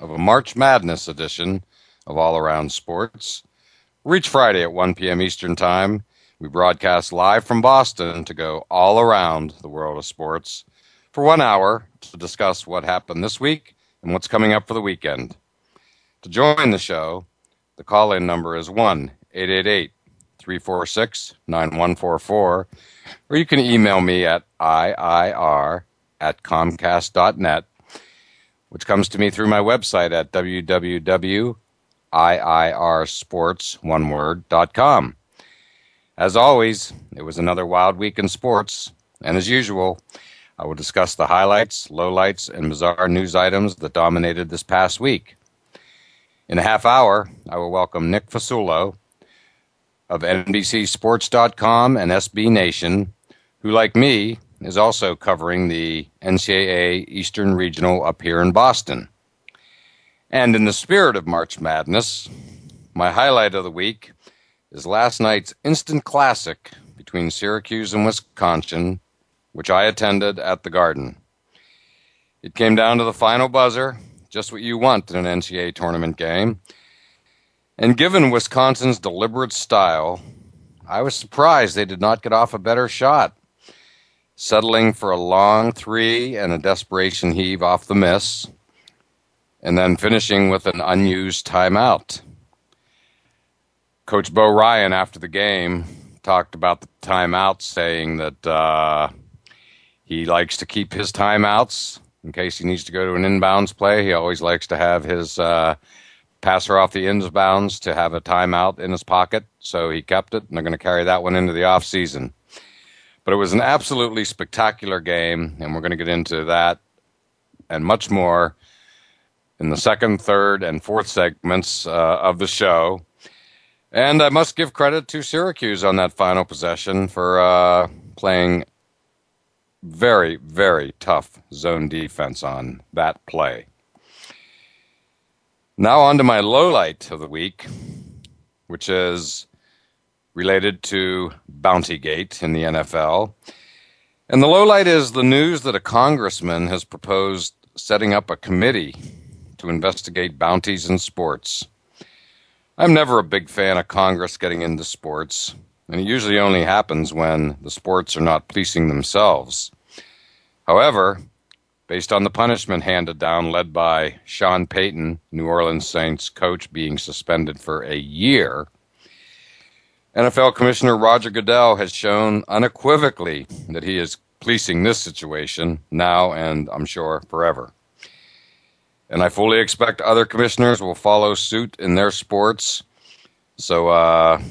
of a March Madness edition of All Around Sports. Each Friday at 1 p.m. Eastern Time, we broadcast live from Boston to go all around the world of sports for one hour to discuss what happened this week and what's coming up for the weekend. To join the show, the call in number is 1 888 346 9144, or you can email me at IIR at Comcast.net which comes to me through my website at www.iirsports.com. As always, it was another wild week in sports, and as usual, I will discuss the highlights, lowlights, and bizarre news items that dominated this past week. In a half hour, I will welcome Nick Fasullo of NBCSports.com and SB Nation, who, like me, is also covering the NCAA Eastern Regional up here in Boston. And in the spirit of March Madness, my highlight of the week is last night's instant classic between Syracuse and Wisconsin, which I attended at the Garden. It came down to the final buzzer, just what you want in an NCAA tournament game. And given Wisconsin's deliberate style, I was surprised they did not get off a better shot settling for a long three and a desperation heave off the miss, and then finishing with an unused timeout. Coach Bo Ryan, after the game, talked about the timeout, saying that uh, he likes to keep his timeouts in case he needs to go to an inbounds play. He always likes to have his uh, passer off the inbounds to have a timeout in his pocket, so he kept it, and they're going to carry that one into the off season. But it was an absolutely spectacular game, and we're going to get into that and much more in the second, third, and fourth segments uh, of the show. And I must give credit to Syracuse on that final possession for uh, playing very, very tough zone defense on that play. Now, on to my low light of the week, which is related to Bountygate in the NFL. And the lowlight is the news that a congressman has proposed setting up a committee to investigate bounties in sports. I'm never a big fan of Congress getting into sports, and it usually only happens when the sports are not policing themselves. However, based on the punishment handed down led by Sean Payton, New Orleans Saints coach, being suspended for a year, NFL Commissioner Roger Goodell has shown unequivocally that he is policing this situation now and I'm sure forever. And I fully expect other commissioners will follow suit in their sports. So uh,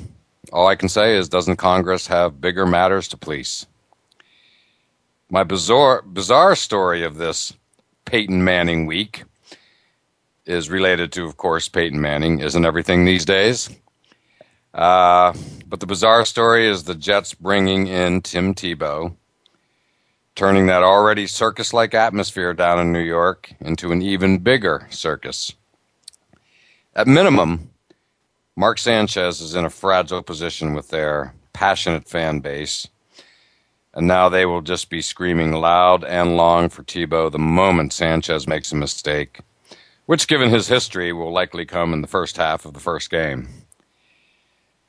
all I can say is, doesn't Congress have bigger matters to police? My bizarre, bizarre story of this Peyton Manning week is related to, of course, Peyton Manning isn't everything these days. Uh, but the bizarre story is the Jets bringing in Tim Tebow, turning that already circus like atmosphere down in New York into an even bigger circus. At minimum, Mark Sanchez is in a fragile position with their passionate fan base. And now they will just be screaming loud and long for Tebow the moment Sanchez makes a mistake, which, given his history, will likely come in the first half of the first game.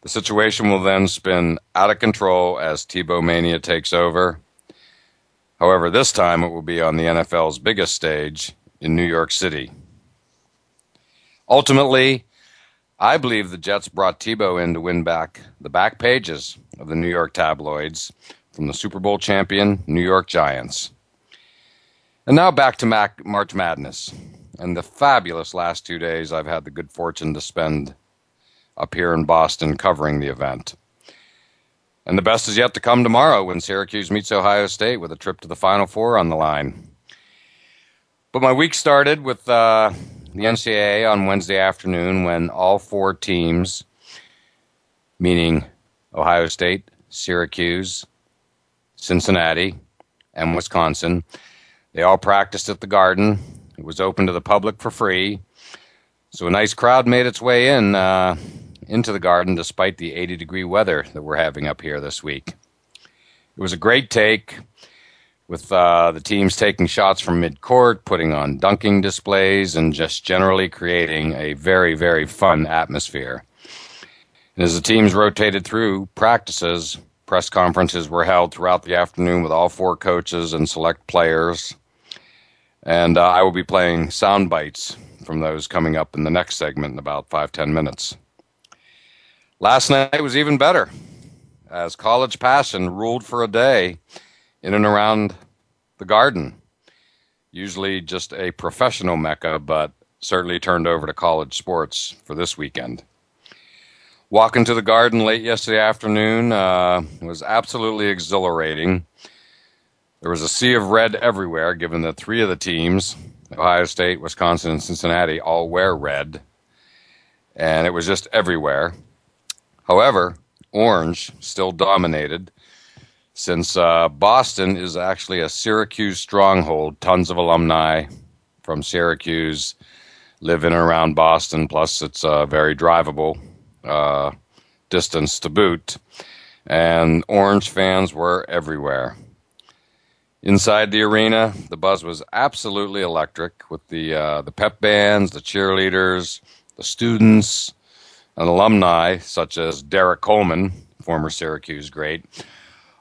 The situation will then spin out of control as Tebow Mania takes over. However, this time it will be on the NFL's biggest stage in New York City. Ultimately, I believe the Jets brought Tebow in to win back the back pages of the New York tabloids from the Super Bowl champion New York Giants. And now back to Mac- March Madness and the fabulous last two days I've had the good fortune to spend up here in Boston covering the event. And the best is yet to come tomorrow when Syracuse meets Ohio State with a trip to the Final Four on the line. But my week started with uh, the NCAA on Wednesday afternoon when all four teams, meaning Ohio State, Syracuse, Cincinnati, and Wisconsin, they all practiced at the Garden. It was open to the public for free. So a nice crowd made its way in uh, into the Garden despite the 80 degree weather that we're having up here this week. It was a great take with uh, the teams taking shots from mid-court, putting on dunking displays, and just generally creating a very, very fun atmosphere. And as the teams rotated through practices, press conferences were held throughout the afternoon with all four coaches and select players. And uh, I will be playing sound bites from those coming up in the next segment in about five, ten minutes. Last night was even better, as college passion ruled for a day in and around the garden. Usually just a professional mecca, but certainly turned over to college sports for this weekend. Walking to the garden late yesterday afternoon uh, was absolutely exhilarating. There was a sea of red everywhere, given that three of the teams, Ohio State, Wisconsin, and Cincinnati, all wear red. And it was just everywhere. However, orange still dominated since uh, Boston is actually a Syracuse stronghold. Tons of alumni from Syracuse live in and around Boston. Plus, it's a very drivable uh, distance to boot. And Orange fans were everywhere. Inside the arena, the buzz was absolutely electric with the uh, the pep bands, the cheerleaders, the students, alumni such as Derrick Coleman, former Syracuse great,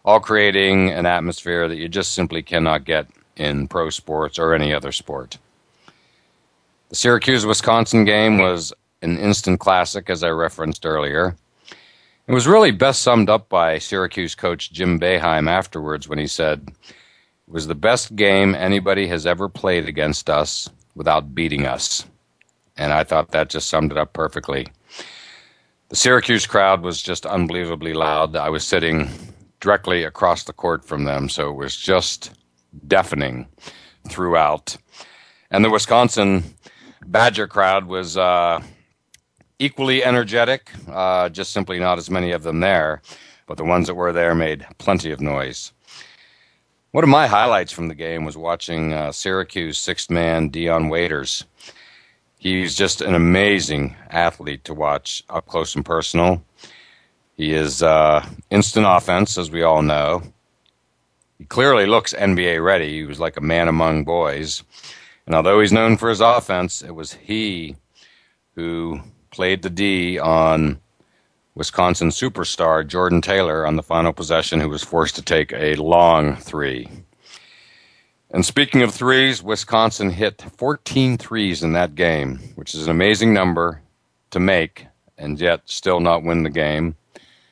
all creating an atmosphere that you just simply cannot get in pro sports or any other sport. The Syracuse Wisconsin game was an instant classic, as I referenced earlier. It was really best summed up by Syracuse coach Jim Boeheim afterwards when he said, It was the best game anybody has ever played against us without beating us. And I thought that just summed it up perfectly. The Syracuse crowd was just unbelievably loud. I was sitting directly across the court from them, so it was just deafening throughout. And the Wisconsin Badger crowd was uh, equally energetic, uh, just simply not as many of them there, but the ones that were there made plenty of noise. One of my highlights from the game was watching uh, Syracuse sixth man Dion Waiters. He's just an amazing athlete to watch up close and personal. He is uh, instant offense, as we all know. He clearly looks NBA ready. He was like a man among boys. And although he's known for his offense, it was he who played the D on Wisconsin superstar Jordan Taylor on the final possession, who was forced to take a long three. And speaking of threes, Wisconsin hit 14 threes in that game, which is an amazing number to make and yet still not win the game.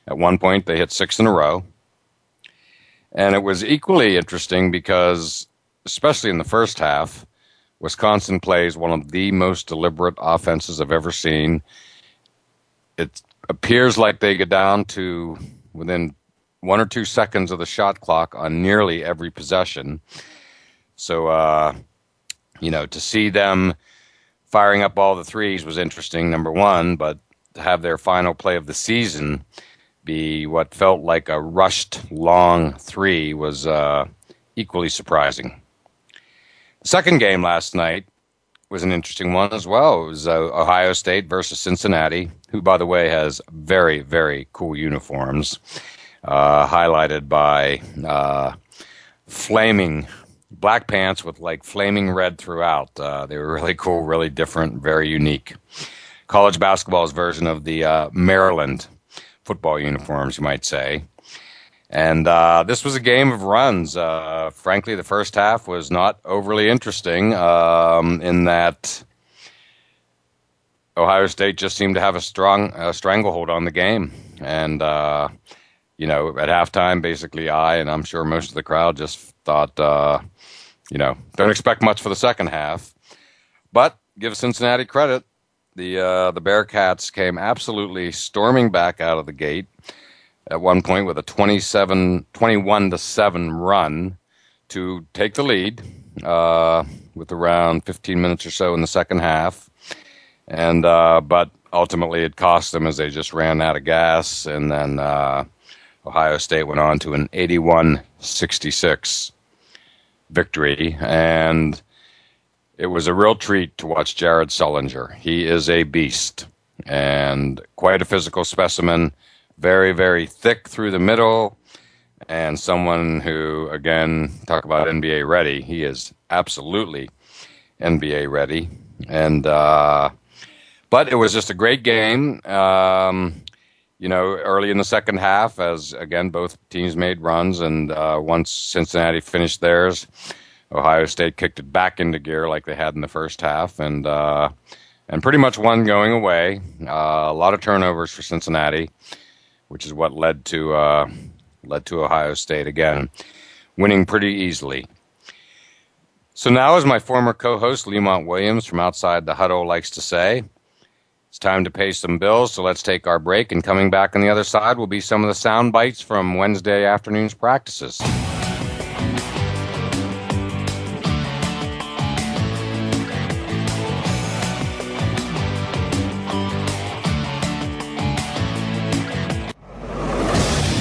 At one point, they hit six in a row. And it was equally interesting because, especially in the first half, Wisconsin plays one of the most deliberate offenses I've ever seen. It appears like they get down to within one or two seconds of the shot clock on nearly every possession. So, uh, you know, to see them firing up all the threes was interesting, number one, but to have their final play of the season be what felt like a rushed long three was uh, equally surprising. The second game last night was an interesting one as well. It was uh, Ohio State versus Cincinnati, who, by the way, has very, very cool uniforms, uh, highlighted by uh, flaming black pants with like flaming red throughout. Uh, they were really cool, really different, very unique. College basketball's version of the uh, Maryland football uniforms, you might say. And uh, this was a game of runs. Uh, frankly, the first half was not overly interesting um, in that Ohio State just seemed to have a strong stranglehold on the game. And, uh, you know, at halftime, basically, I and I'm sure most of the crowd just thought, uh, you know, don't expect much for the second half. But give Cincinnati credit the uh, the Bearcats came absolutely storming back out of the gate at one point with a 27, 21 to seven run to take the lead uh, with around 15 minutes or so in the second half. and uh, but ultimately it cost them as they just ran out of gas, and then uh, Ohio State went on to an 81-66 victory, and it was a real treat to watch Jared Sullinger. He is a beast and quite a physical specimen, very very thick through the middle. And someone who, again, talk about NBA ready. He is absolutely NBA ready, and uh, but it was just a great game. Um, you know, early in the second half, as again both teams made runs, and uh, once Cincinnati finished theirs, Ohio State kicked it back into gear like they had in the first half, and uh, and pretty much won going away. Uh, a lot of turnovers for Cincinnati, which is what led to uh, led to Ohio State again winning pretty easily. So now, as my former co-host Lemont Williams from outside the huddle likes to say, it's time to pay some bills. So let's take our break, and coming back on the other side will be some of the sound bites from Wednesday afternoon's practices.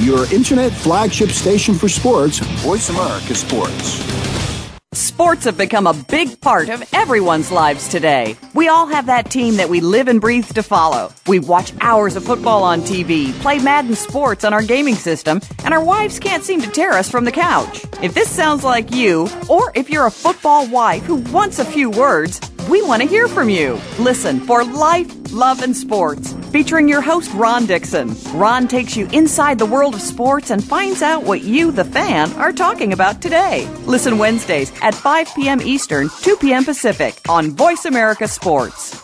Your internet flagship station for sports, Voice America Sports. Sports have become a big part of everyone's lives today. We all have that team that we live and breathe to follow. We watch hours of football on TV, play Madden Sports on our gaming system, and our wives can't seem to tear us from the couch. If this sounds like you, or if you're a football wife who wants a few words, we want to hear from you. Listen for Life, Love, and Sports, featuring your host, Ron Dixon. Ron takes you inside the world of sports and finds out what you, the fan, are talking about today. Listen Wednesdays at 5 p.m. Eastern, 2 p.m. Pacific on Voice America Sports.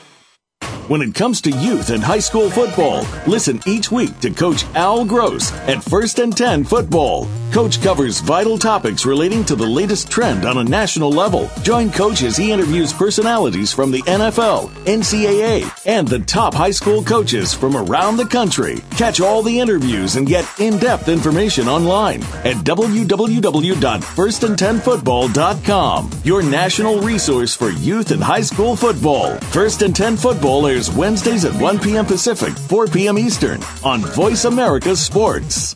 When it comes to youth and high school football, listen each week to Coach Al Gross at First and 10 Football. Coach covers vital topics relating to the latest trend on a national level. Join Coach as he interviews personalities from the NFL, NCAA, and the top high school coaches from around the country. Catch all the interviews and get in-depth information online at www.firstand10football.com. Your national resource for youth and high school football. First and 10 Football airs Wednesdays at 1 p.m. Pacific, 4 p.m. Eastern on Voice America Sports.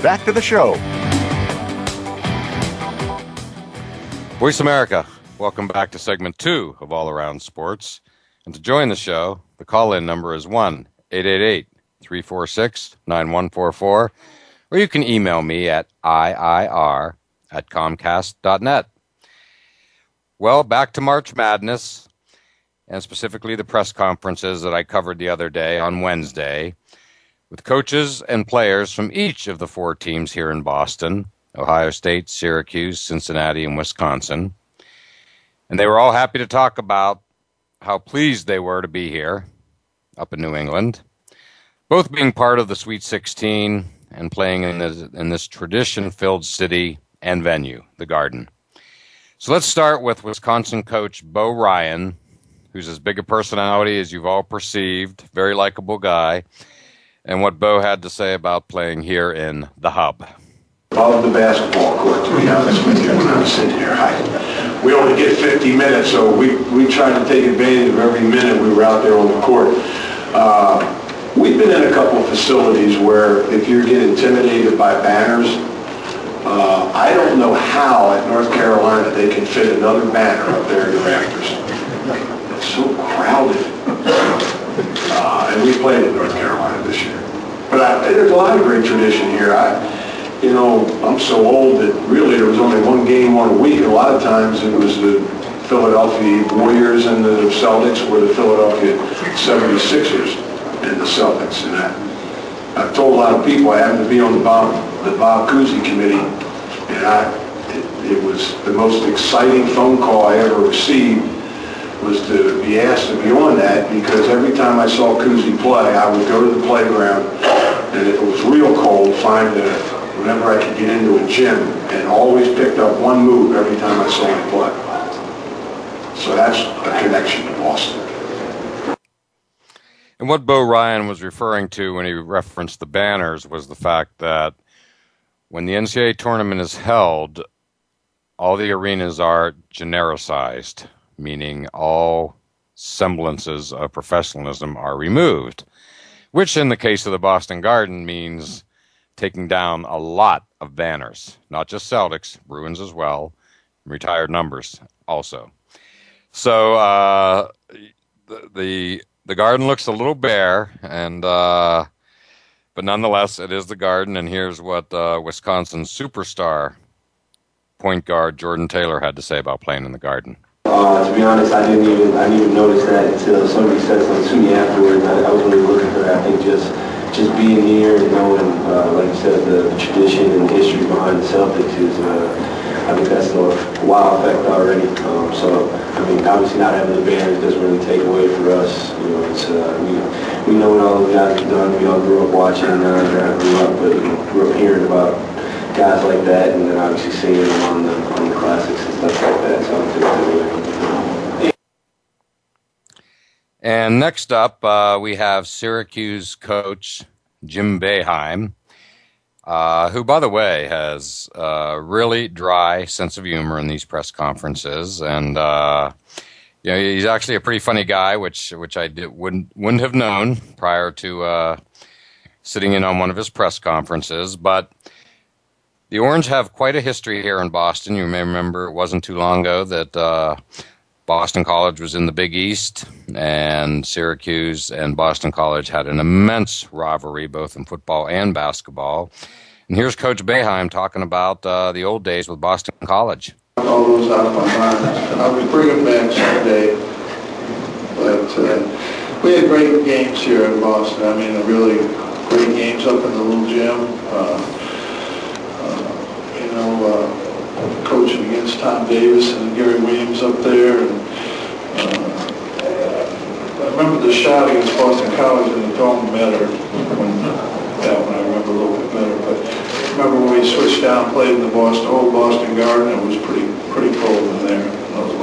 back to the show. Voice America, welcome back to segment two of All Around Sports. And to join the show, the call in number is 1 888 346 9144, or you can email me at IIR at Comcast.net. Well, back to March Madness, and specifically the press conferences that I covered the other day on Wednesday, with coaches and players from each of the four teams here in Boston Ohio State, Syracuse, Cincinnati, and Wisconsin. And they were all happy to talk about how pleased they were to be here up in New England, both being part of the Sweet 16 and playing in this, in this tradition filled city and venue, the Garden. So let's start with Wisconsin coach Bo Ryan, who's as big a personality as you've all perceived, very likable guy, and what Bo had to say about playing here in the Hub. Love the basketball court, to be honest with you, I'm sitting here. I, we only get 50 minutes, so we, we try to take advantage of every minute we were out there on the court. Uh, we've been in a couple of facilities where if you get intimidated by banners, uh, I don't know how at North Carolina they can fit another banner up there in the rafters. It's so crowded. Uh, and we played in North Carolina this year. But I, there's a lot of great tradition here. I, you know, I'm so old that really there was only one game on a week. A lot of times it was the Philadelphia Warriors and the Celtics were the Philadelphia 76ers and the Celtics. And I, I've told a lot of people I happened to be on the Bob, the Bob Cousy committee, and I, it, it was the most exciting phone call I ever received was to be asked to be on that because every time I saw Cousy play, I would go to the playground and it was real cold, find a, whenever I could get into a gym and always picked up one move every time I saw him play. So that's a connection to Boston. And what Bo Ryan was referring to when he referenced the banners was the fact that when the NCAA tournament is held, all the arenas are genericized, meaning all semblances of professionalism are removed, which in the case of the Boston Garden means taking down a lot of banners, not just Celtics, Bruins as well, retired numbers also. So uh, the, the the garden looks a little bare, and uh, but nonetheless, it is the garden. And here's what uh, Wisconsin superstar point guard Jordan Taylor had to say about playing in the garden. Uh, to be honest, I didn't even I didn't even notice that until somebody said something to me afterwards. I, I was really looking for that. I think just just being here and knowing, uh, like you said, the tradition and history behind the Celtics is. Uh, I think that's a wow effect already. Um, so, I mean, obviously not having the banners doesn't really take away for us. You know, it's, uh, we, we know what all those guys have done. We all grew up watching, uh, grew up, but you know, grew up hearing about guys like that, and then obviously seeing them on the, on the classics and stuff like that. So I'm just and next up, uh, we have Syracuse coach Jim Boeheim uh, who, by the way, has a really dry sense of humor in these press conferences, and uh, you know, he's actually a pretty funny guy, which which I did, wouldn't wouldn't have known prior to uh, sitting in on one of his press conferences. But the Orange have quite a history here in Boston. You may remember it wasn't too long ago that uh, Boston College was in the Big East, and Syracuse and Boston College had an immense rivalry, both in football and basketball. And here's Coach Boeheim talking about uh, the old days with Boston College. All those out of my mind. I was bringing back someday, but uh, we had great games here in Boston. I mean, really great games up in the little gym. Uh, uh you know uh, coaching against Tom Davis and Gary Williams up there. And, uh, I remember the shot against Boston College in the dome better. When, that one I remember a little bit better. But I remember when we switched down, played in the Boston, old Boston Garden. It was pretty pretty cold in there. Those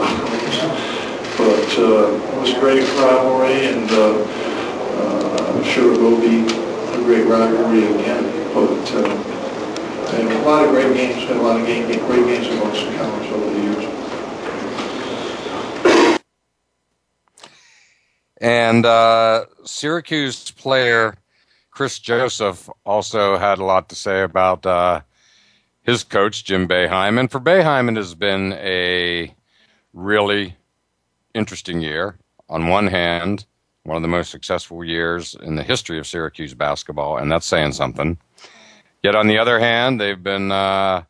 But uh, it was a great rivalry, and uh, uh, I'm sure it will be a great rivalry again. But uh, and a lot of great games, had a lot of game, great games in Boston College over the years. And uh, Syracuse player Kris Joseph also had a lot to say about uh, his coach, Jim Boeheim. And for Boeheim, it has been a really interesting year. On one hand, one of the most successful years in the history of Syracuse basketball, and that's saying something. Yet on the other hand, they've been, uh,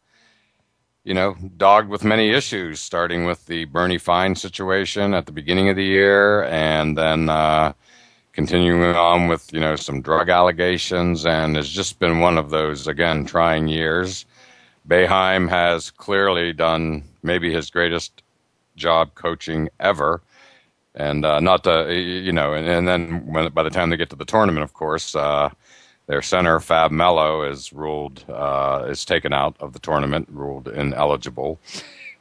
you know, dogged with many issues, starting with the Bernie Fine situation at the beginning of the year, and then uh, continuing on with, you know, some drug allegations, and it's just been one of those again trying years. Boeheim has clearly done maybe his greatest job coaching ever. And uh, not to, you know, and, and then when, by the time they get to the tournament, of course, uh, their center, Fab Melo, is ruled uh, is taken out of the tournament, ruled ineligible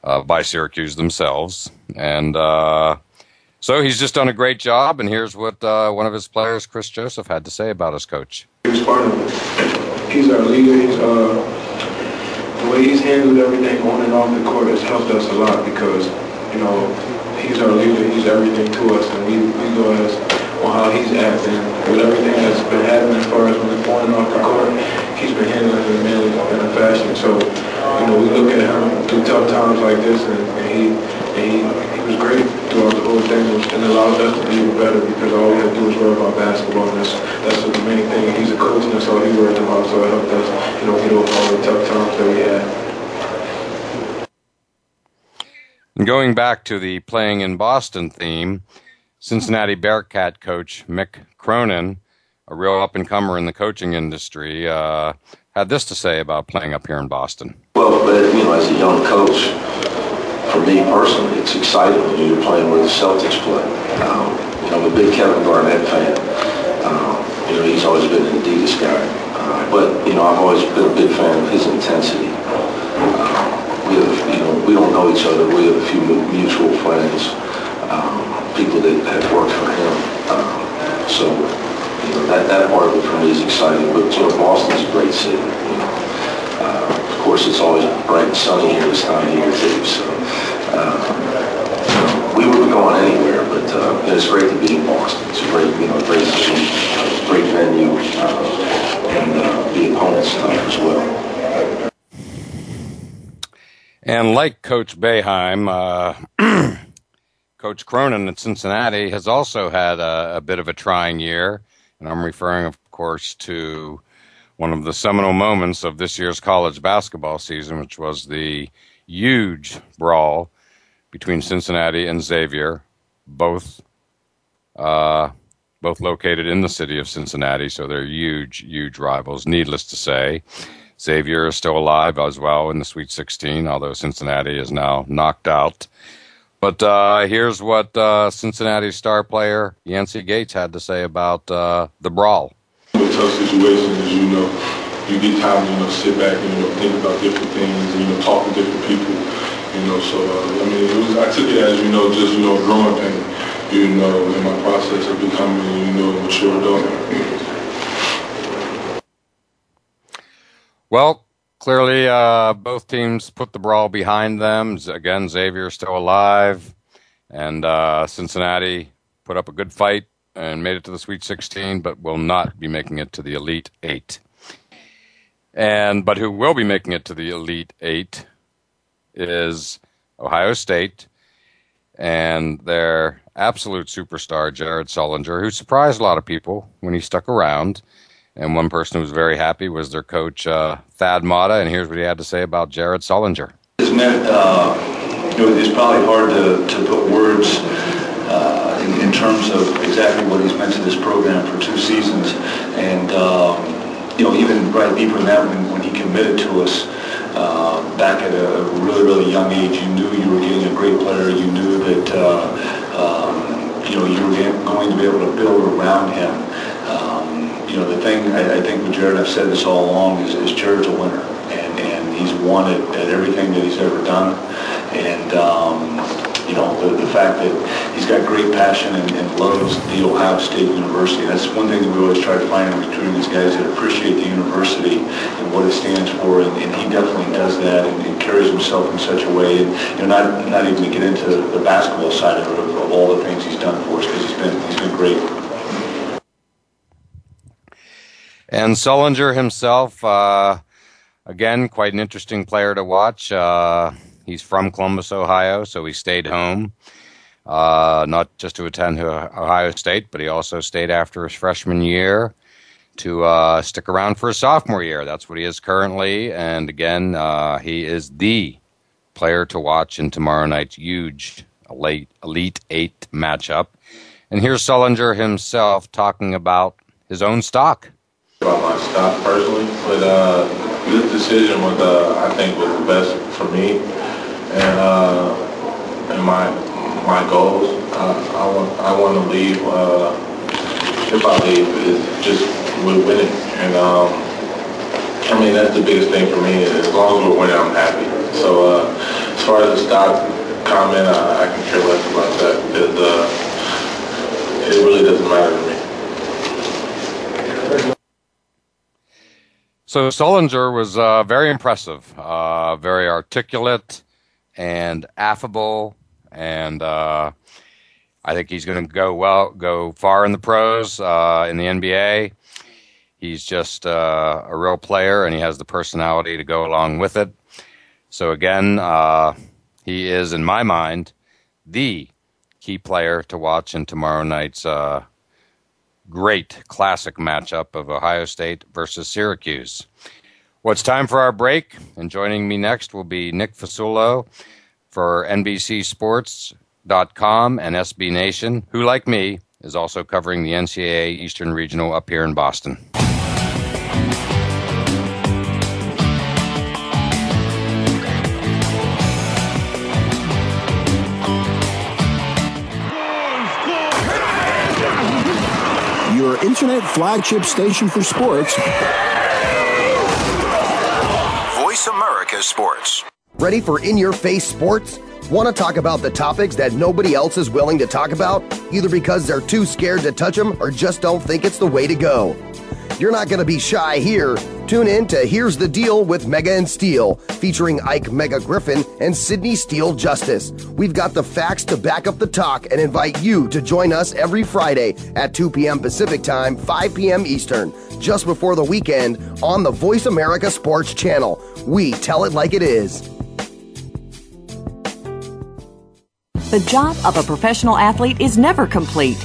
uh, by Syracuse themselves, and uh, so he's just done a great job. And here's what uh, one of his players, Kris Joseph, had to say about his coach. He's part of it. He's our leader. He's, uh, the way he's handled everything on and off the court has helped us a lot because you know he's our leader. He's everything to us, and we we go as on how he's acting with everything that's been happening as far as when he's and off the court. He's been handling it in a fashion. So, you know, we look at him through tough times like this, and, and he, and he he was great throughout the whole thing. and allowed us to be even better because all we had to do was worry about basketball. And that's, that's the main thing. He's a coach, and that's all he worried about. So it helped us, you know, get over all the tough times that we had. Going back to the playing in Boston theme, Cincinnati Bearcat coach Mick Cronin, a real up and comer in the coaching industry, uh, had this to say about playing up here in Boston. Well, but, you know, as a young coach, for me personally, it's exciting when you're playing where the Celtics play. Um, you know, I'm a big Kevin Garnett fan. Um, you know, he's always been an Adidas guy. Uh, but, you know, I've always been a big fan of his intensity. Uh, we have, you know, we don't know each other. We have a few mutual friends, um, people that have worked for him. Um, so, you know, that, that part of it for me is exciting. But, you know, Boston's a great city. You know. Uh, of course, it's always bright and sunny here this time of year, too. So, uh, you know, we would be going anywhere, but uh, it's great to be in Boston. It's a great, you know, great city, great venue, uh, and uh, the opponent's tough as well. And like Coach Boeheim, uh, Coach Cronin at Cincinnati has also had a, a, bit of a trying year. And I'm referring, of course, to one of the seminal moments of this year's college basketball season, which was the huge brawl between Cincinnati and Xavier, both uh, both located in the city of Cincinnati. So they're huge, huge rivals, needless to say. Xavier is still alive as well in the Sweet 16, although Cincinnati is now knocked out. But uh, here's what uh, Cincinnati star player Yancey Gates had to say about uh, the brawl. A tough situation, as you know, you get time to you know sit back and you know think about different things and you know talk to different people. You know, so uh, I mean, it was, I took it as you know just you know growing pain. You know, in my process of becoming you know mature adult. Well, clearly, uh, both teams put the brawl behind them. Again, Xavier still alive, and uh, Cincinnati put up a good fight and made it to the Sweet 16, but will not be making it to the Elite Eight. And but who will be making it to the Elite Eight is Ohio State and their absolute superstar Jared Sullinger, who surprised a lot of people when he stuck around. And one person who was very happy was their coach, uh, Thad Matta. And here's what he had to say about Jared Sullinger. Uh, you know, it's probably hard to, to put words uh, in, in, terms of exactly what he's meant to this program for two seasons. And, um, you know, even right deeper than that, when, when he committed to us uh, back at a really, really young age, you knew you were getting a great player. You knew that, uh, um, you know, you were going to be able to build around him. Um, you know, the thing I, I think with Jared, I've said this all along, is, is Jared's a winner, and, and he's won at, at everything that he's ever done, and um, you know, the, the fact that he's got great passion and, and loves the Ohio State University. That's one thing that we always try to find in recruiting these guys that appreciate the university and what it stands for, and, and he definitely does that and, and, carries himself in such a way. And you know, not not even to get into the basketball side of, of, of all the things he's done for us because he's been he's been great. And Sullinger himself, uh, again, quite an interesting player to watch. Uh, he's from Columbus, Ohio, so he stayed home, uh, not just to attend Ohio State, but he also stayed after his freshman year to uh, stick around for his sophomore year. That's what he is currently. And again, uh, he is the player to watch in tomorrow night's huge late Elite Eight matchup. And here's Sullinger himself talking about his own stock about my stock personally, but uh, this decision was, uh, I think, was the best for me and uh, and my my goals. Uh, I want I want to leave. Uh, if I leave, is just with winning, and um, I mean that's the biggest thing for me. As long as we're winning, I'm happy. So uh, as far as the stock comment, I, I can care less about that because uh, it really doesn't matter to me. So Sullinger was uh, very impressive, uh, very articulate and affable, and uh, I think he's going to go well, go far in the pros uh, in the NBA. He's just uh, a real player, and he has the personality to go along with it. So again, uh, he is, in my mind, the key player to watch in tomorrow night's great classic matchup of Ohio State versus Syracuse. Well, it's time for our break, and joining me next will be Nick Fasullo for NBCSports.com and SB Nation, who, like me, is also covering the NCAA Eastern Regional up here in Boston. Internet flagship station for sports. Voice America Sports. Ready for in your face sports? Want to talk about the topics that nobody else is willing to talk about, either because they're too scared to touch them or just don't think it's the way to go? You're not going to be shy here. Tune in to Here's the Deal with Mega and Steel, featuring Ike Mega Griffin and Sydney Steele Justice. We've got the facts to back up the talk and invite you to join us every Friday at 2 p.m. Pacific Time, 5 p.m. Eastern, just before the weekend on the Voice America Sports Channel. We tell it like it is. The job of a professional athlete is never complete.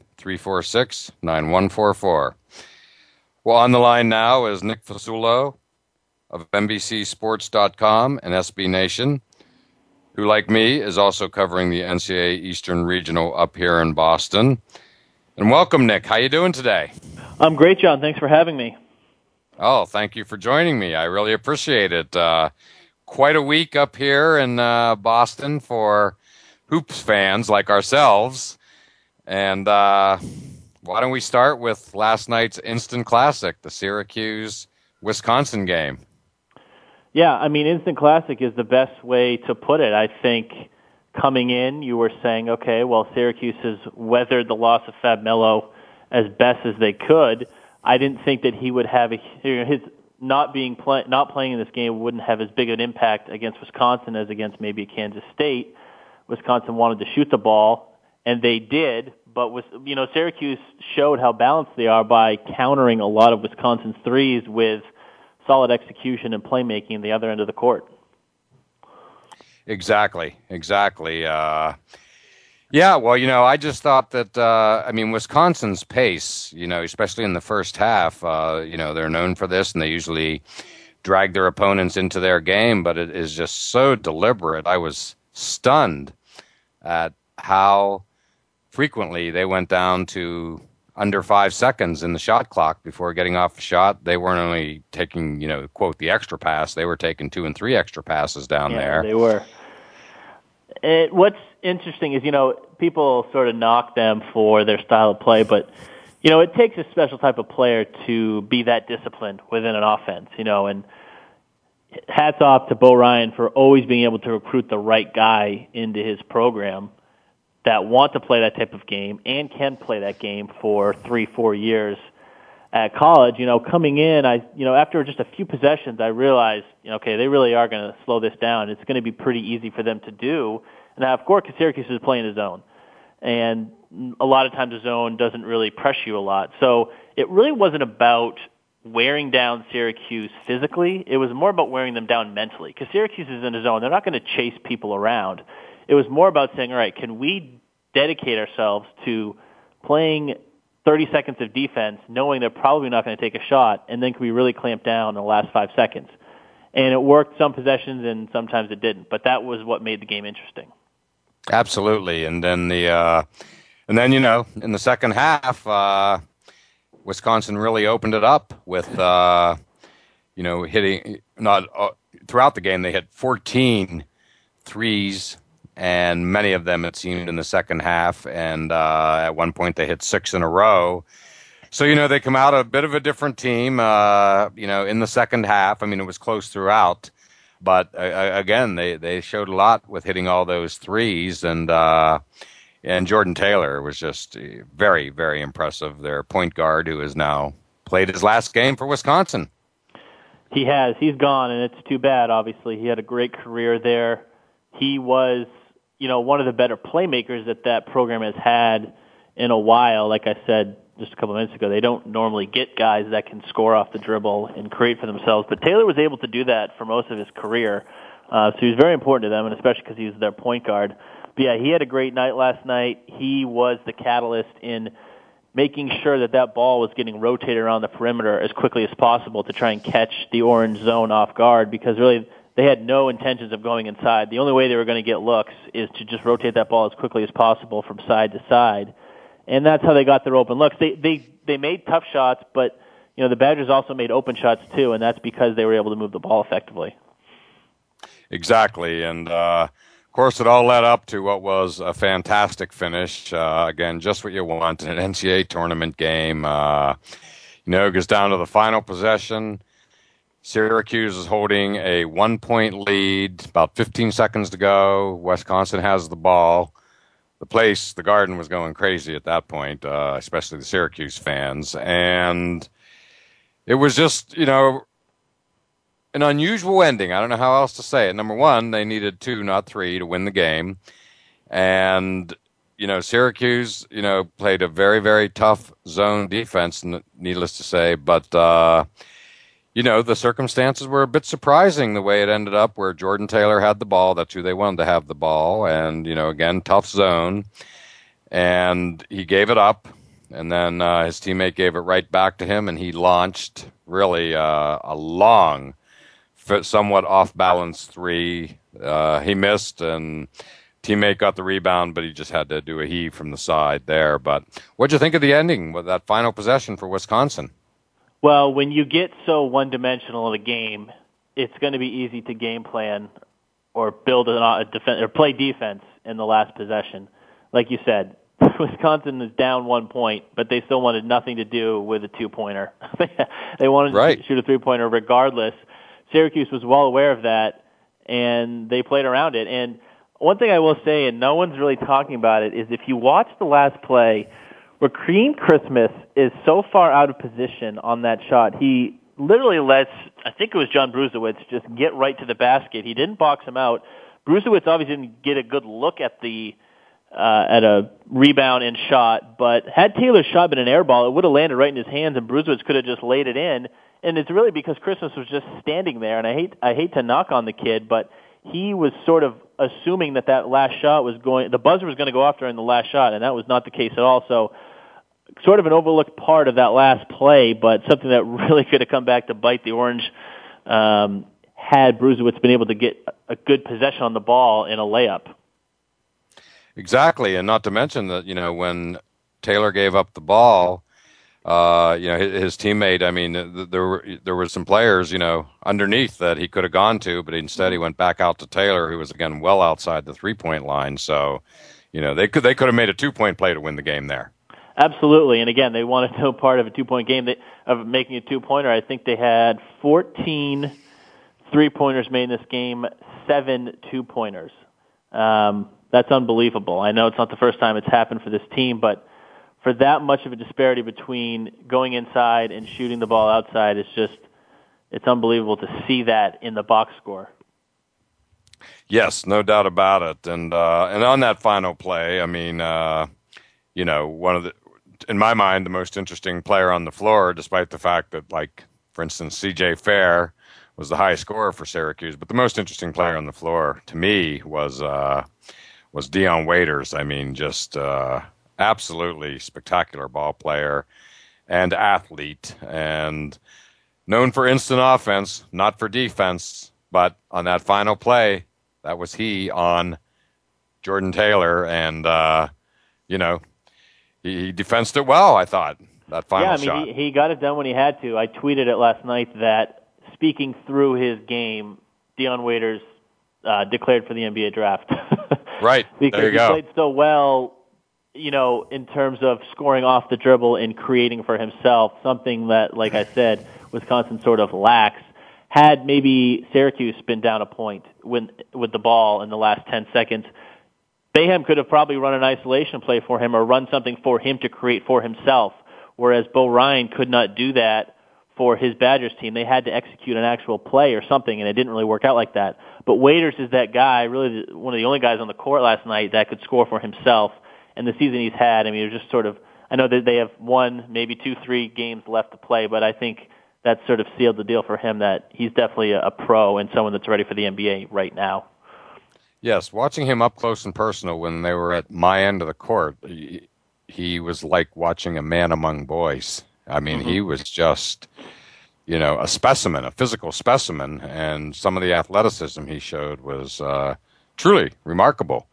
346 9144. Well, on the line now is Nick Fasullo of NBCSports.com and SB Nation, who, like me, is also covering the NCAA Eastern Regional up here in Boston. And welcome, Nick. How you doing today? I'm great, John. Thanks for having me. Oh, thank you for joining me. I really appreciate it. Uh, quite a week up here in uh, Boston for hoops fans like ourselves. And uh, why don't we start with last night's instant classic, the Syracuse Wisconsin game? Yeah, I mean, instant classic is the best way to put it. I think coming in, you were saying, okay, well, Syracuse has weathered the loss of Fab Melo as best as they could. I didn't think that he would have a, his not being play, not playing in this game wouldn't have as big an impact against Wisconsin as against maybe Kansas State. Wisconsin wanted to shoot the ball, and they did. But you know, Syracuse showed how balanced they are by countering a lot of Wisconsin's threes with solid execution and playmaking in the other end of the court. Exactly, exactly. Uh, yeah, well, you know, I just thought that, uh, I mean, Wisconsin's pace, you know, especially in the first half, uh, you know, they're known for this and they usually drag their opponents into their game, but it is just so deliberate. I was stunned at how frequently they went down to under five seconds in the shot clock before getting off a shot. They weren't only taking, you know, quote, the extra pass, they were taking two and three extra passes down yeah, there. They were. It, what's interesting is, you know, people sort of knock them for their style of play, but, you know, it takes a special type of player to be that disciplined within an offense, you know, and hats off to Bo Ryan for always being able to recruit the right guy into his program that want to play that type of game and can play that game for three, four years at college, you know, coming in, I, you know, after just a few possessions, I realized, you know, okay, they really are going to slow this down. It's going to be pretty easy for them to do. And now, of course, Syracuse is playing the zone, and a lot of times the zone doesn't really press you a lot. So it really wasn't about wearing down Syracuse physically. It was more about wearing them down mentally because Syracuse is in a zone. They're not going to chase people around. It was more about saying, all right, can we dedicate ourselves to playing 30 seconds of defense, knowing they're probably not going to take a shot, and then can we really clamp down in the last five seconds? And it worked some possessions, and sometimes it didn't. But that was what made the game interesting. Absolutely, and then the uh, and then you know in the second half, uh, Wisconsin really opened it up with uh, you know hitting not uh, throughout the game they hit 14 threes and many of them it seemed in the second half. And uh, at one point they hit six in a row. So you know they come out a bit of a different team. Uh, you know in the second half. I mean it was close throughout, but uh, again they they showed a lot with hitting all those threes and. Uh, and Jordan Taylor was just very, very impressive. Their point guard, who has now played his last game for Wisconsin. He has. He's gone, and it's too bad. Obviously, he had a great career there. He was you know, one of the better playmakers that that program has had in a while. Like I said just a couple minutes ago, they don't normally get guys that can score off the dribble and create for themselves. But Taylor was able to do that for most of his career. Uh, so he's very important to them, and especially because he was their point guard. But yeah, he had a great night last night. He was the catalyst in making sure that that ball was getting rotated around the perimeter as quickly as possible to try and catch the orange zone off guard because really they had no intentions of going inside. The only way they were going to get looks is to just rotate that ball as quickly as possible from side to side, and that's how they got their open looks. They they they made tough shots, but you know the Badgers also made open shots too, and that's because they were able to move the ball effectively. Exactly, and uh, of course it all led up to what was a fantastic finish. Uh, again, just what you want in an NCAA tournament game. Uh, you know, it goes down to the final possession Syracuse is holding a one point lead, about 15 seconds to go. Wisconsin has the ball. The place, the garden was going crazy at that point, uh, especially the Syracuse fans. And it was just, you know, an unusual ending. I don't know how else to say it. Number one, they needed two, not three, to win the game. And, you know, Syracuse, you know, played a very, very tough zone defense, needless to say. But, uh, you know, the circumstances were a bit surprising the way it ended up, where Jordan Taylor had the ball. That's who they wanted to have the ball. And, you know, again, tough zone. And he gave it up. And then uh, his teammate gave it right back to him, and he launched really uh, a long, somewhat off balance three. Uh, he missed, and teammate got the rebound, but he just had to do a heave from the side there. But what'd you think of the ending with that final possession for Wisconsin? Well, when you get so one-dimensional in a game, it's going to be easy to game plan or build a, a defense or play defense in the last possession. Like you said, Wisconsin is down one point, but they still wanted nothing to do with a two-pointer. they wanted right. to shoot a three-pointer regardless. Syracuse was well aware of that, and they played around it. And one thing I will say, and no one's really talking about it, is if you watch the last play – Rakeem Christmas is so far out of position on that shot. He literally lets, I think it was John Bruesewitz, just get right to the basket. He didn't box him out. Bruesewitz obviously didn't get a good look at the uh, at a rebound and shot, but had Taylor's shot been an air ball, it would have landed right in his hands, and Bruesewitz could have just laid it in. And it's really because Christmas was just standing there, and I hate I hate to knock on the kid, but he was sort of assuming that that last shot was going, the buzzer was going to go off during the last shot, and that was not the case at all. So sort of an overlooked part of that last play, but something that really could have come back to bite the Orange um, had Bruesewitz been able to get a good possession on the ball in a layup. Exactly, and not to mention that you know when Taylor gave up the ball, uh, you know his, his, teammate. I mean, there were there were some players you know underneath that he could have gone to, but instead he went back out to Taylor, who was again well outside the three point line. So, you know they could they could have made a two point play to win the game there. Absolutely, and again, they wanted no part of a two-point game that, of making a two-pointer. I think they had 14 three-pointers made in this game, seven two-pointers. Um, that's unbelievable. I know it's not the first time it's happened for this team, but for that much of a disparity between going inside and shooting the ball outside is just it's unbelievable to see that in the box score. Yes, no doubt about it. And uh, and on that final play, I mean, uh, you know, one of the in my mind the most interesting player on the floor, despite the fact that, like, for instance, C.J. Fair was the high scorer for Syracuse, but the most interesting player on the floor to me was uh, was Dion Waiters. I mean, just uh, absolutely spectacular ball player and athlete, and known for instant offense, not for defense. But on that final play, that was he on Jordan Taylor, and uh, you know he, he defensed it well. I thought that final yeah, I mean, shot. He, he got it done when he had to. I tweeted it last night that speaking through his game, Dion Waiters uh, declared for the NBA draft. right. because there you go. he go. played so well, you know, in terms of scoring off the dribble and creating for himself, something that, like I said, Wisconsin sort of lacks. Had maybe Syracuse been down a point when, with the ball in the last 10 seconds, Boeheim could have probably run an isolation play for him or run something for him to create for himself, whereas Bo Ryan could not do that for his Badgers team. They had to execute an actual play or something, and it didn't really work out like that. But Waiters is that guy, really one of the only guys on the court last night that could score for himself. And the season he's had, I mean, it was just sort of. I know that they have one, maybe two, three games left to play, but I think that sort of sealed the deal for him that he's definitely a pro and someone that's ready for the NBA right now. Yes, watching him up close and personal when they were at my end of the court, he, he was like watching a man among boys. I mean, mm-hmm. he was just, you know, a specimen, a physical specimen, and some of the athleticism he showed was uh, truly remarkable.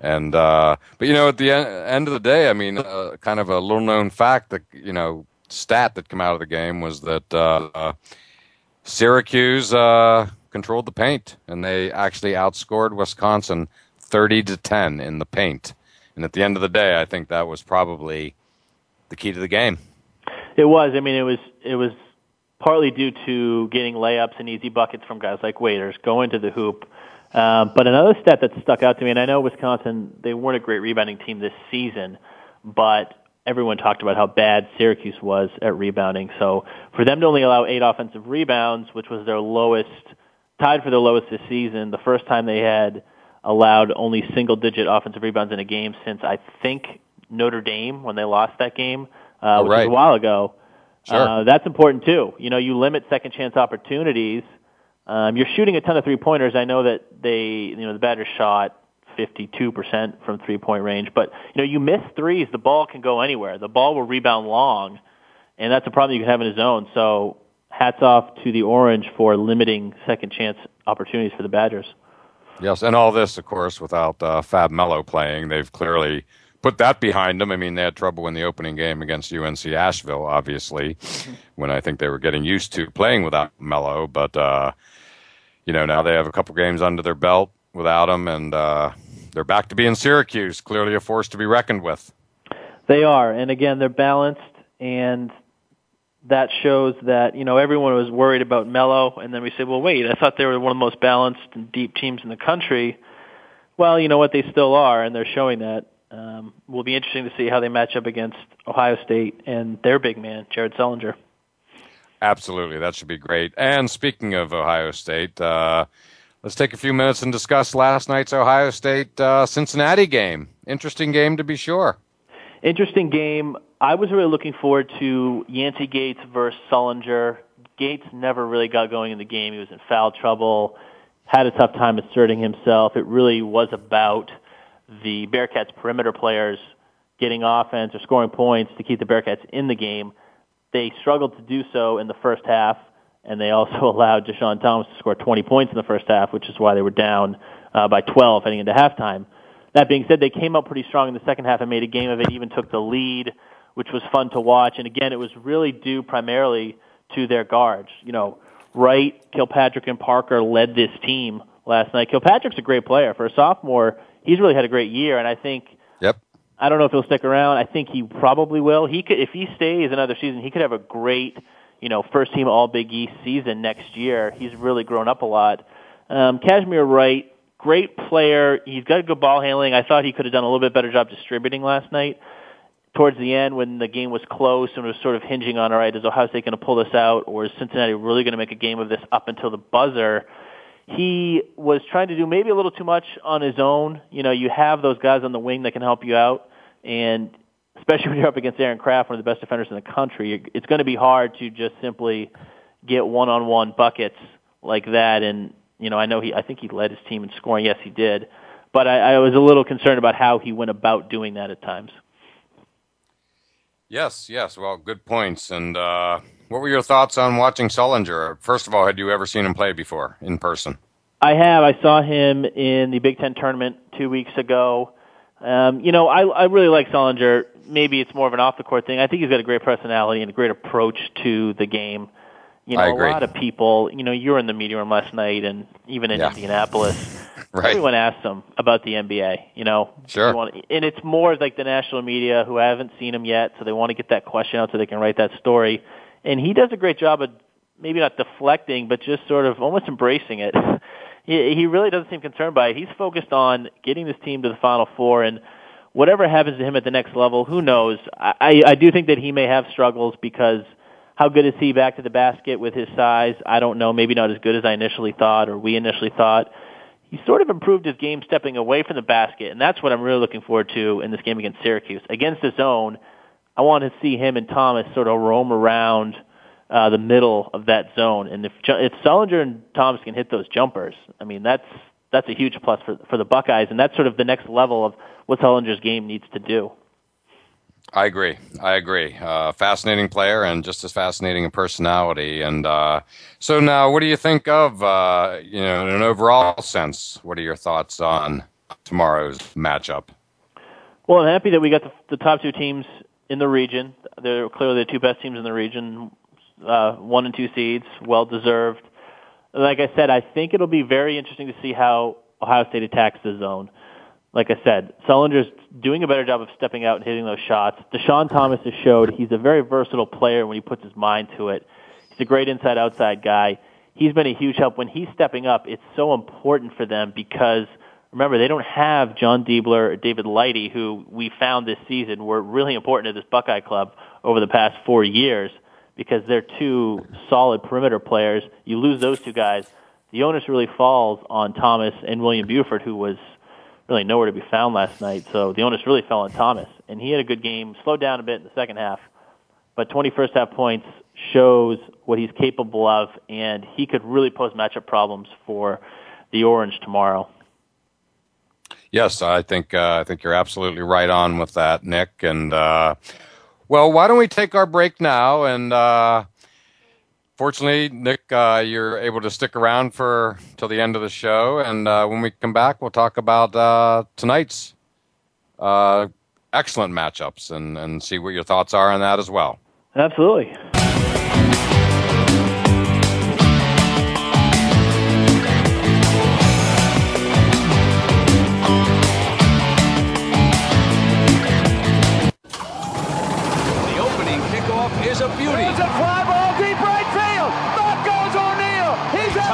And uh, but you know, at the en- end of the day, I mean, uh, kind of a little known fact that you know stat that came out of the game was that uh, Syracuse uh, controlled the paint, and they actually outscored Wisconsin thirty to ten in the paint. And at the end of the day, I think that was probably the key to the game. It was. I mean, it was. It was partly due to getting layups and easy buckets from guys like Waiters, going to the hoop. Um, but another stat that stuck out to me, and I know Wisconsin, they weren't a great rebounding team this season, but everyone talked about how bad Syracuse was at rebounding. So for them to only allow eight offensive rebounds, which was their lowest, tied for their lowest this season, the first time they had allowed only single digit offensive rebounds in a game since I think Notre Dame when they lost that game uh, which right. was a while ago. Sure. Uh, that's important too. You know, you limit second chance opportunities. Um, you're shooting a ton of three pointers. I know that they, you know, the Badgers shot 52% from three point range, but you know, you miss threes, the ball can go anywhere. The ball will rebound long, and that's a problem you can have in a zone. So, hats off to the Orange for limiting second chance opportunities for the Badgers. Yes, and all this, of course, without uh, Fab Melo playing. They've clearly put that behind them. I mean, they had trouble in the opening game against UNC Asheville, obviously, when I think they were getting used to playing without Melo. But uh, you know, now they have a couple games under their belt without him, and uh, they're back to being Syracuse. Clearly, a force to be reckoned with. They are, and again, they're balanced, and that shows that you know everyone was worried about Melo, and then we said, well, wait, I thought they were one of the most balanced and deep teams in the country. Well, you know what, they still are, and they're showing that um, will be interesting to see how they match up against Ohio State and their big man, Jared Sullinger. Absolutely, that should be great. And speaking of Ohio State, uh, let's take a few minutes and discuss last night's Ohio State uh, Cincinnati game. Interesting game to be sure. Interesting game. I was really looking forward to Yancey Gates versus Sullinger. Gates never really got going in the game. He was in foul trouble, had a tough time asserting himself. It really was about the Bearcats perimeter players getting offense or scoring points to keep the Bearcats in the game. They struggled to do so in the first half, and they also allowed Deshaun Thomas to score 20 points in the first half, which is why they were down uh, by 12 heading into halftime. That being said, they came up pretty strong in the second half and made a game of it, even took the lead, which was fun to watch. And again, it was really due primarily to their guards. You know, Wright, Kilpatrick, and Parker led this team last night. Kilpatrick's a great player. For a sophomore, he's really had a great year, and I think. Yep. I don't know if he'll stick around. I think he probably will. He could, if he stays another season, he could have a great, you know, first team All Big East season next year. He's really grown up a lot. Um, Cashmere Wright, great player. He's got good ball handling. I thought he could have done a little bit better job distributing last night. Towards the end when the game was close and was sort of hinging on, all right, is Ohio State going to pull this out or is Cincinnati really going to make a game of this up until the buzzer? He was trying to do maybe a little too much on his own. You know, you have those guys on the wing that can help you out, and especially when you're up against Aaron Craft, one of the best defenders in the country, it's going to be hard to just simply get one-on-one buckets like that. And you know, I know he, I think he led his team in scoring. Yes, he did, but I, I was a little concerned about how he went about doing that at times. Yes, yes. Well, good points. And uh, what were your thoughts on watching Sullinger? First of all, had you ever seen him play before in person? I have. I saw him in the Big Ten tournament two weeks ago. Um, you know, I, I really like Sullinger. Maybe it's more of an off the court thing. I think he's got a great personality and a great approach to the game. You know, a lot of people, you know, you were in the media room last night and even in yeah. Indianapolis. right. Everyone asks him about the NBA, you know. Sure. Want, and it's more like the national media who haven't seen him yet, so they want to get that question out so they can write that story. And he does a great job of maybe not deflecting, but just sort of almost embracing it. he, he really doesn't seem concerned by it. He's focused on getting this team to the Final Four and whatever happens to him at the next level, who knows? I, I do think that he may have struggles because – how good is he back to the basket with his size? I don't know. Maybe not as good as I initially thought or we initially thought. He sort of improved his game stepping away from the basket, and that's what I'm really looking forward to in this game against Syracuse. Against the zone, I want to see him and Thomas sort of roam around uh, the middle of that zone. And if if Sullinger and Thomas can hit those jumpers, I mean that's that's a huge plus for for the Buckeyes, and that's sort of the next level of what Sullinger's game needs to do. I agree. I agree. Uh, fascinating player and just as fascinating a personality. And uh, so now, what do you think of, uh, you know, in an overall sense? What are your thoughts on tomorrow's matchup? Well, I'm happy that we got the, the top two teams in the region. They're clearly the two best teams in the region, uh, one and two seeds, well deserved. Like I said, I think it'll be very interesting to see how Ohio State attacks the zone like I said, Sullinger's doing a better job of stepping out and hitting those shots. Deshaun Thomas has showed he's a very versatile player when he puts his mind to it. He's a great inside outside guy. He's been a huge help when he's stepping up. It's so important for them because remember they don't have Jon Diebler or David Lighty, who we found this season were really important to this Buckeye club over the past four years because they're two solid perimeter players. You lose those two guys, the onus really falls on Thomas and William Buford, who was really nowhere to be found last night. So the onus really fell on Thomas, and he had a good game. Slowed down a bit in the second half, but 20 first half points shows what he's capable of, and he could really pose matchup problems for the Orange tomorrow. Yes, I think uh, I think you're absolutely right on with that, Nick. And uh, well, why don't we take our break now and uh, fortunately, Nick, uh, you're able to stick around for till the end of the show, and uh, when we come back, we'll talk about uh, tonight's uh, excellent matchups and and see what your thoughts are on that as well. Absolutely. The opening kickoff is a beauty.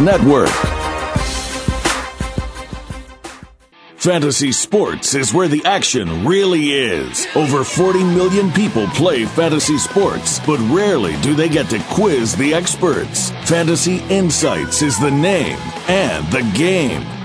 Network. Fantasy sports is where the action really is. Over 40 million people play fantasy sports, but rarely do they get to quiz the experts. Fantasy Insights is the name and the game.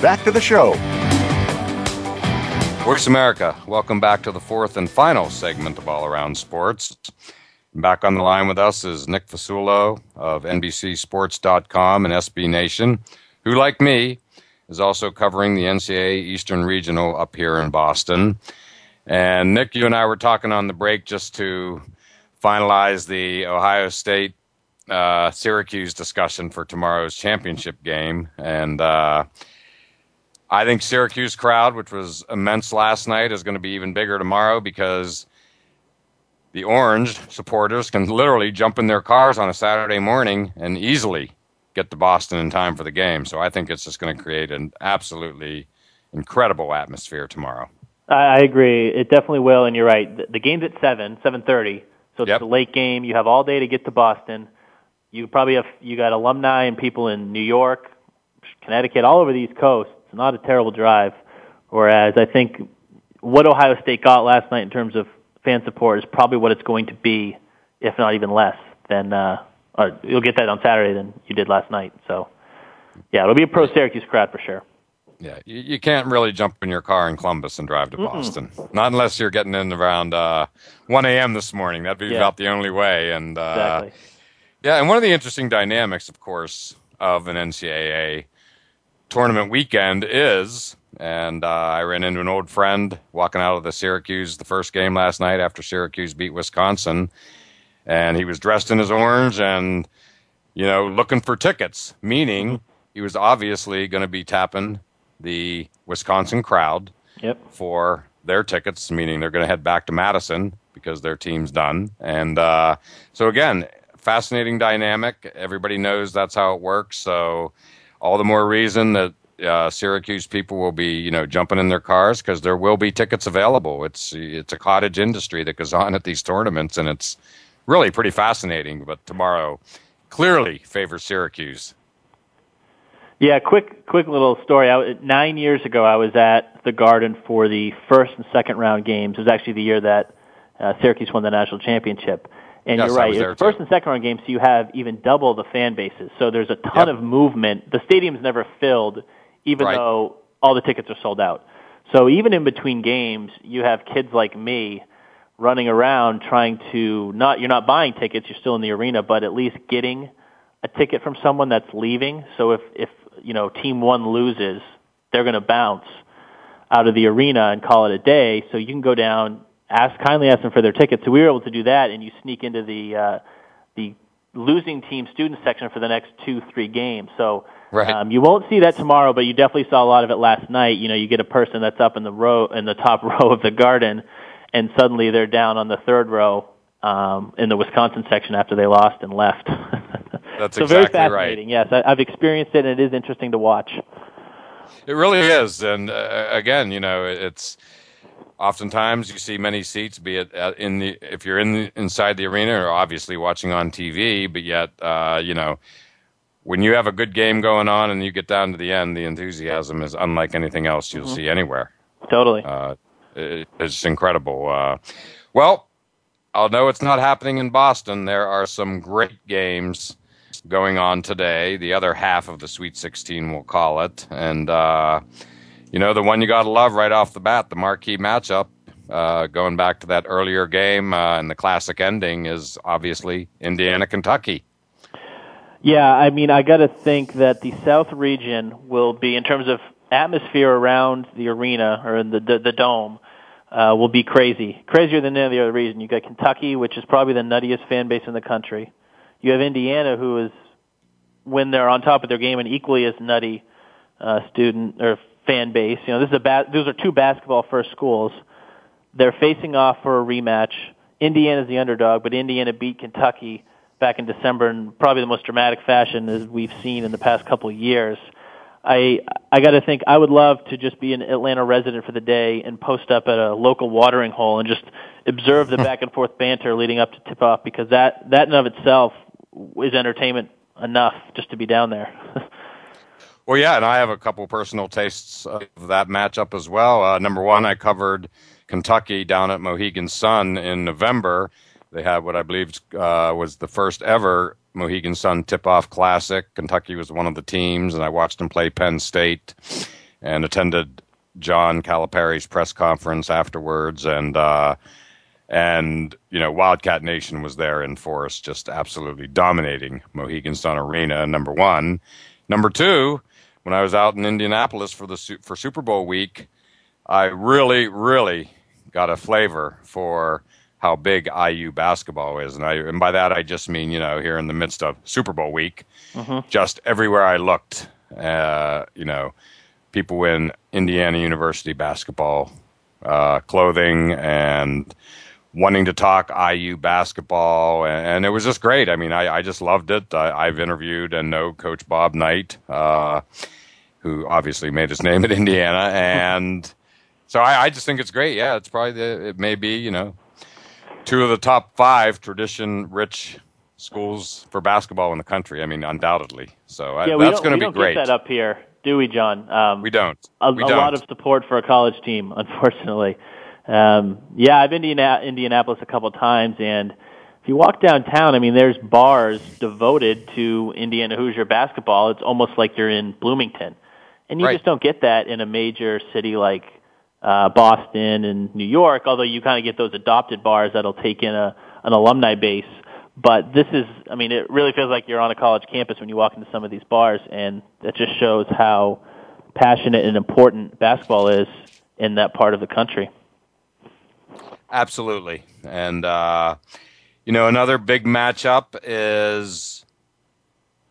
back to the show. Voice America, welcome back to the fourth and final segment of All Around Sports. Back on the line with us is Nick Fasulo of NBCSports.com and SB Nation, who, like me, is also covering the NCAA Eastern Regional up here in Boston. And Nick, you and I were talking on the break just to finalize the Ohio State uh, Syracuse discussion for tomorrow's championship game. And uh, I think Syracuse crowd, which was immense last night, is going to be even bigger tomorrow because the Orange supporters can literally jump in their cars on a Saturday morning and easily get to Boston in time for the game. So I think it's just going to create an absolutely incredible atmosphere tomorrow. I agree. It definitely will, and you're right. The, game's at seven, seven thirty, so it's Yep. a late game. You have all day to get to Boston. You probably have you got alumni and people in New York, Connecticut, all over the East Coast. Not a terrible drive. Whereas I think what Ohio State got last night in terms of fan support is probably what it's going to be, if not even less than. Uh, or you'll get that on Saturday than you did last night. So, yeah, it'll be a pro Syracuse crowd for sure. Yeah, you, you can't really jump in your car in Columbus and drive to Mm-mm. Boston. Not unless you're getting in around uh, 1 a.m. this morning. That'd be Yeah. about the only way. And uh, Exactly. yeah, and one of the interesting dynamics, of course, of an NCAA tournament weekend is, and uh, I ran into an old friend walking out of the Syracuse, the first game last night after Syracuse beat Wisconsin, and he was dressed in his orange and, you know, looking for tickets, meaning he was obviously going to be tapping the Wisconsin crowd Yep. for their tickets, meaning they're going to head back to Madison because their team's done. And uh, so, again, fascinating dynamic. Everybody knows that's how it works. So, all the more reason that uh, Syracuse people will be, you know, jumping in their cars because there will be tickets available. It's it's a cottage industry that goes on at these tournaments, and it's really pretty fascinating. But tomorrow clearly favors Syracuse. Yeah, quick, quick little story. I, nine years ago, I was at the Garden for the first and second round games. It was actually the year that uh, Syracuse won the national championship. And Yes, you're right. It's first and second round games, so you have even double the fan bases. So there's a ton of movement. The stadium's never filled, even Right. though all the tickets are sold out. So even in between games, you have kids like me running around trying to not you're not buying tickets, you're still in the arena, but at least getting a ticket from someone that's leaving. So if if you know team one loses, they're going to bounce out of the arena and call it a day. So you can go down, ask kindly ask them for their tickets. So we were able to do that, and you sneak into the uh, the losing team student section for the next two three games. So. Right. Um, you won't see that tomorrow, but you definitely saw a lot of it last night. You know, you get a person that's up in the row in the top row of the garden, and suddenly they're down on the third row um, in the Wisconsin section after they lost and left. That's so very exactly right. fascinating. Yes, I, I've experienced it, and it is interesting to watch. It really is, and uh, again, you know, it's oftentimes you see many seats, be it uh, in the if you're in the, inside the arena or obviously watching on TV, but yet, uh, you know, when you have a good game going on and you get down to the end, the enthusiasm is unlike anything else you'll Mhm. see anywhere. Totally. Uh, it, it's incredible. Uh, well, although it's not happening in Boston, there are some great games going on today. The other half of the Sweet 16, we'll call it. And, uh, you know, the one you got to love right off the bat, the marquee matchup, uh, going back to that earlier game uh, and the classic ending, is obviously Indiana, Kentucky. Yeah, I mean, I got to think that the South region will be, in terms of atmosphere around the arena or the the, the dome, uh, will be crazy, crazier than any other region. You got Kentucky, which is probably the nuttiest fan base in the country. You have Indiana, who is when they're on top of their game, an equally as nutty uh, student or fan base. You know, this is a ba- those are two basketball first schools. They're facing off for a rematch. Indiana's the underdog, but Indiana beat Kentucky back in December in probably the most dramatic fashion as we've seen in the past couple of years. I I got to think I would love to just be an Atlanta resident for the day and post up at a local watering hole and just observe the back and forth banter leading up to tip off because that that in of itself is entertainment enough just to be down there. well, yeah, and I have a couple personal tastes of that matchup as well. Uh, number one, I covered Kentucky down at Mohegan Sun in November. They had what I believe uh, was the first ever Mohegan Sun Tip Off Classic. Kentucky was one of the teams, and I watched them play Penn State and attended John Calipari's press conference afterwards. And, uh, and you know, Wildcat Nation was there in force, just absolutely dominating Mohegan Sun Arena, number one. Number two, when I was out in Indianapolis for the for Super Bowl week, I really, really got a flavor for how big IU basketball is, and I and by that I just mean you know here in the midst of Super Bowl week, mm-hmm. just everywhere I looked, uh, you know, people in Indiana University basketball uh, clothing and wanting to talk IU basketball, and, and, it was just great. I mean, I, I just loved it. I, have interviewed and know Coach Bob Knight, uh, who obviously made his name at Indiana, and so I, I, just think it's great. Yeah, it's probably the, it may be you know two of the top five tradition-rich schools for basketball in the country. I mean, undoubtedly. So yeah, I, that's going to be great. Get that up here, do we, John? Um, we don't. A, we a don't. lot of support for a college team, unfortunately. Um, yeah, I've been to Indianapolis a couple times, and if you walk downtown, I mean, there's bars devoted to Indiana Hoosier basketball. It's almost like you're in Bloomington, and you right. just don't get that in a major city like uh, Boston and New York, although you kind of get those adopted bars that'll take in a, an alumni base. But this is, I mean, it really feels like you're on a college campus when you walk into some of these bars, and that just shows how passionate and important basketball is in that part of the country. Absolutely. And, uh, you know, another big matchup is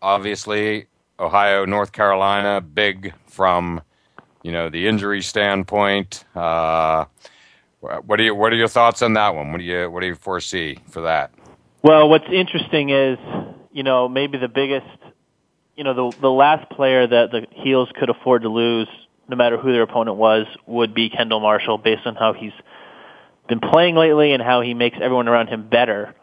obviously Ohio, North Carolina, big from you know, the injury standpoint. Uh, what are you, what are your thoughts on that one? What do you what do you foresee for that? Well, what's interesting is, you know, maybe the biggest, you know, the the last player that the Heels could afford to lose, no matter who their opponent was, would be Kendall Marshall, based on how he's been playing lately and how he makes everyone around him better.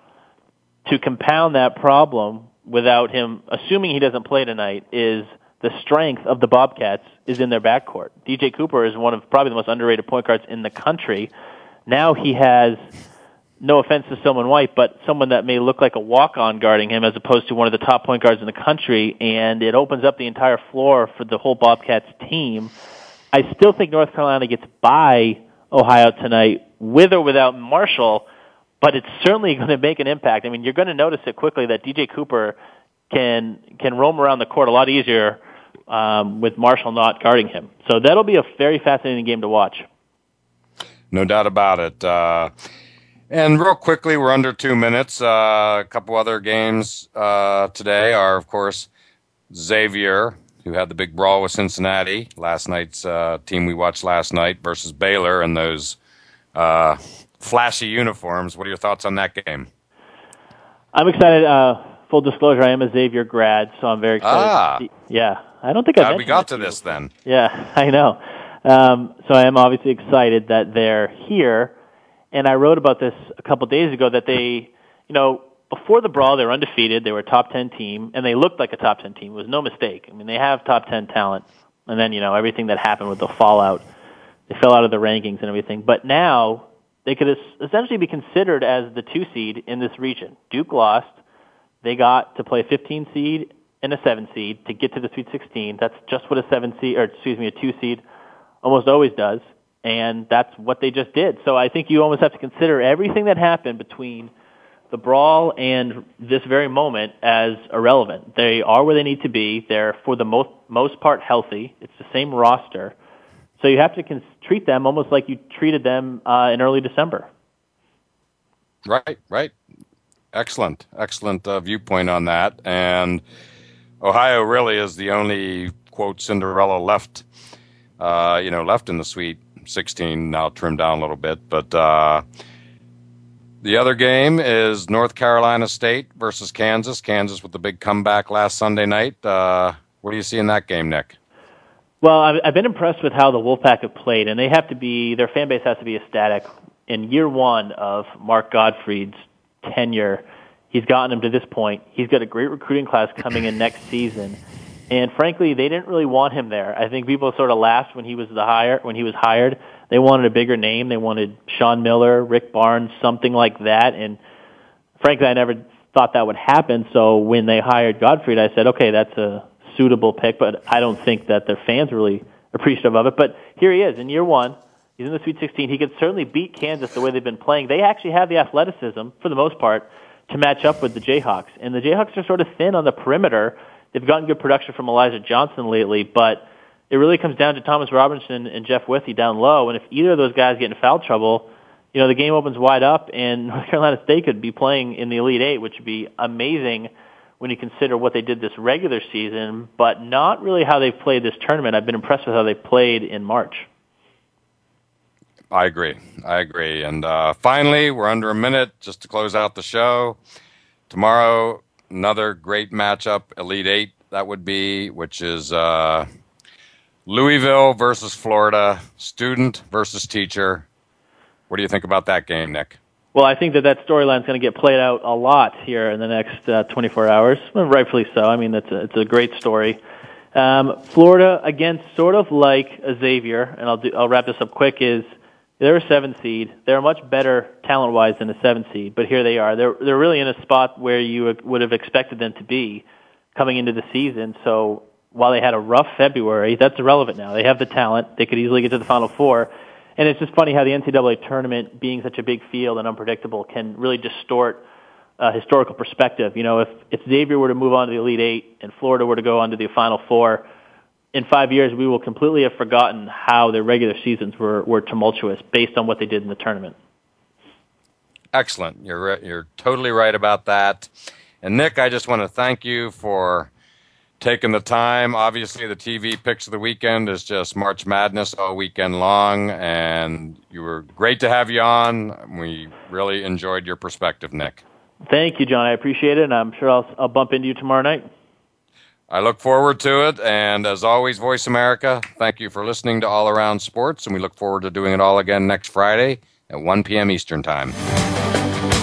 To compound that problem without him, assuming he doesn't play tonight, is the strength of the Bobcats is in their backcourt. DJ Cooper is one of probably the most underrated point guards in the country. Now he has, no offense to Stilman White, but someone that may look like a walk-on guarding him as opposed to one of the top point guards in the country, and it opens up the entire floor for the whole Bobcats team. I still think North Carolina gets by Ohio tonight, with or without Marshall, but it's certainly going to make an impact. I mean, you're going to notice it quickly that DJ Cooper can can roam around the court a lot easier um, with Marshall not guarding him. So that'll be a very fascinating game to watch. No doubt about it. Uh, and real quickly, we're under two minutes. Uh, a couple other games uh, today are, of course, Xavier, who had the big brawl with Cincinnati last night's uh, team we watched last night versus Baylor and those uh, flashy uniforms. What are your thoughts on that game? I'm excited. Uh, full disclosure, I am a Xavier grad, so I'm very excited. Ah. Yeah, I don't think I. we got to this then. Yeah, I know. Um, so I am obviously excited that they're here, and I wrote about this a couple days ago that they, you know, before the brawl they were undefeated, they were a top ten team, and they looked like a top ten team. It was no mistake. I mean, they have top ten talent, and then you know everything that happened with the fallout, they fell out of the rankings and everything. But now they could essentially be considered as the two seed in this region. Duke lost they got to play 15 seed and a 7 seed to get to the Sweet 16. That's just what a 7 seed, or excuse me, a 2 seed almost always does. And that's what they just did. So I think you almost have to consider everything that happened between the brawl and this very moment as irrelevant. They are where they need to be. They're for the most most part healthy. It's the same roster, so you have to treat them almost like you treated them uh, in early December. Right, right. Excellent, excellent uh, viewpoint on that. And Ohio really is the only quote Cinderella left, uh, you know, left in the Sweet 16. Now trimmed down a little bit, but uh, the other game is North Carolina State versus Kansas. Kansas with the big comeback last Sunday night. Uh, what do you see in that game, Nick? Well, I've, been impressed with how the Wolfpack have played, and they have to be their fan base has to be ecstatic. In year one of Mark Gottfried's tenure, he's gotten them to this point. He's got a great recruiting class coming in next season, and frankly, they didn't really want him there. I think people sort of laughed when he was the hire when he was hired. They wanted a bigger name. They wanted Sean Miller, Rick Barnes, something like that. And frankly, I never thought that would happen. So when they hired Gottfried, I said, okay, that's a suitable pick. But I don't think that their fans really appreciative of it. But here he is in year one. He's in the Sweet 16. He could certainly beat Kansas the way they've been playing. They actually have the athleticism, for the most part, to match up with the Jayhawks. And the Jayhawks are sort of thin on the perimeter. They've gotten good production from Elijah Johnson lately, but it really comes down to Thomas Robinson and Jeff Withey down low. And if either of those guys get in foul trouble, you know, the game opens wide up and North Carolina State could be playing in the Elite Eight, which would be amazing when you consider what they did this regular season, but not really how they've played this tournament. I've been impressed with how they played in March. I agree. I agree. And uh, finally, we're under a minute just to close out the show. Tomorrow, another great matchup, Elite Eight, that would be, which is uh, Louisville versus Florida, student versus teacher. What do you think about that game, Nick? Well, I think that that storyline is going to get played out a lot here in the next uh, 24 hours, rightfully so. I mean, it's a, it's a great story. Um, Florida, again, sort of like Xavier, and I'll, do, I'll wrap this up quick, is they're a seven seed. They're much better talent-wise than a seven seed, but here they are. They're, they're really in a spot where you would have expected them to be coming into the season. So while they had a rough February, that's irrelevant now. They have the talent. They could easily get to the Final Four. And it's just funny how the NCAA tournament, being such a big field and unpredictable, can really distort uh, historical perspective. You know, if, if Xavier were to move on to the Elite Eight and Florida were to go on to the Final Four, in five years we will completely have forgotten how their regular seasons were, were tumultuous based on what they did in the tournament. Excellent. You're, you're totally right about that. And Nick, I just want to thank you for taking the time. Obviously, the TV picks of the weekend is just March Madness all weekend long, and you were great to have you on. We really enjoyed your perspective, Nick. Thank you, John. I appreciate it, and I'm sure I'll, I'll bump into you tomorrow night. I look forward to it, and as always, Voice America, thank you for listening to All Around Sports, and we look forward to doing it all again next Friday at 1 p.m. Eastern Time.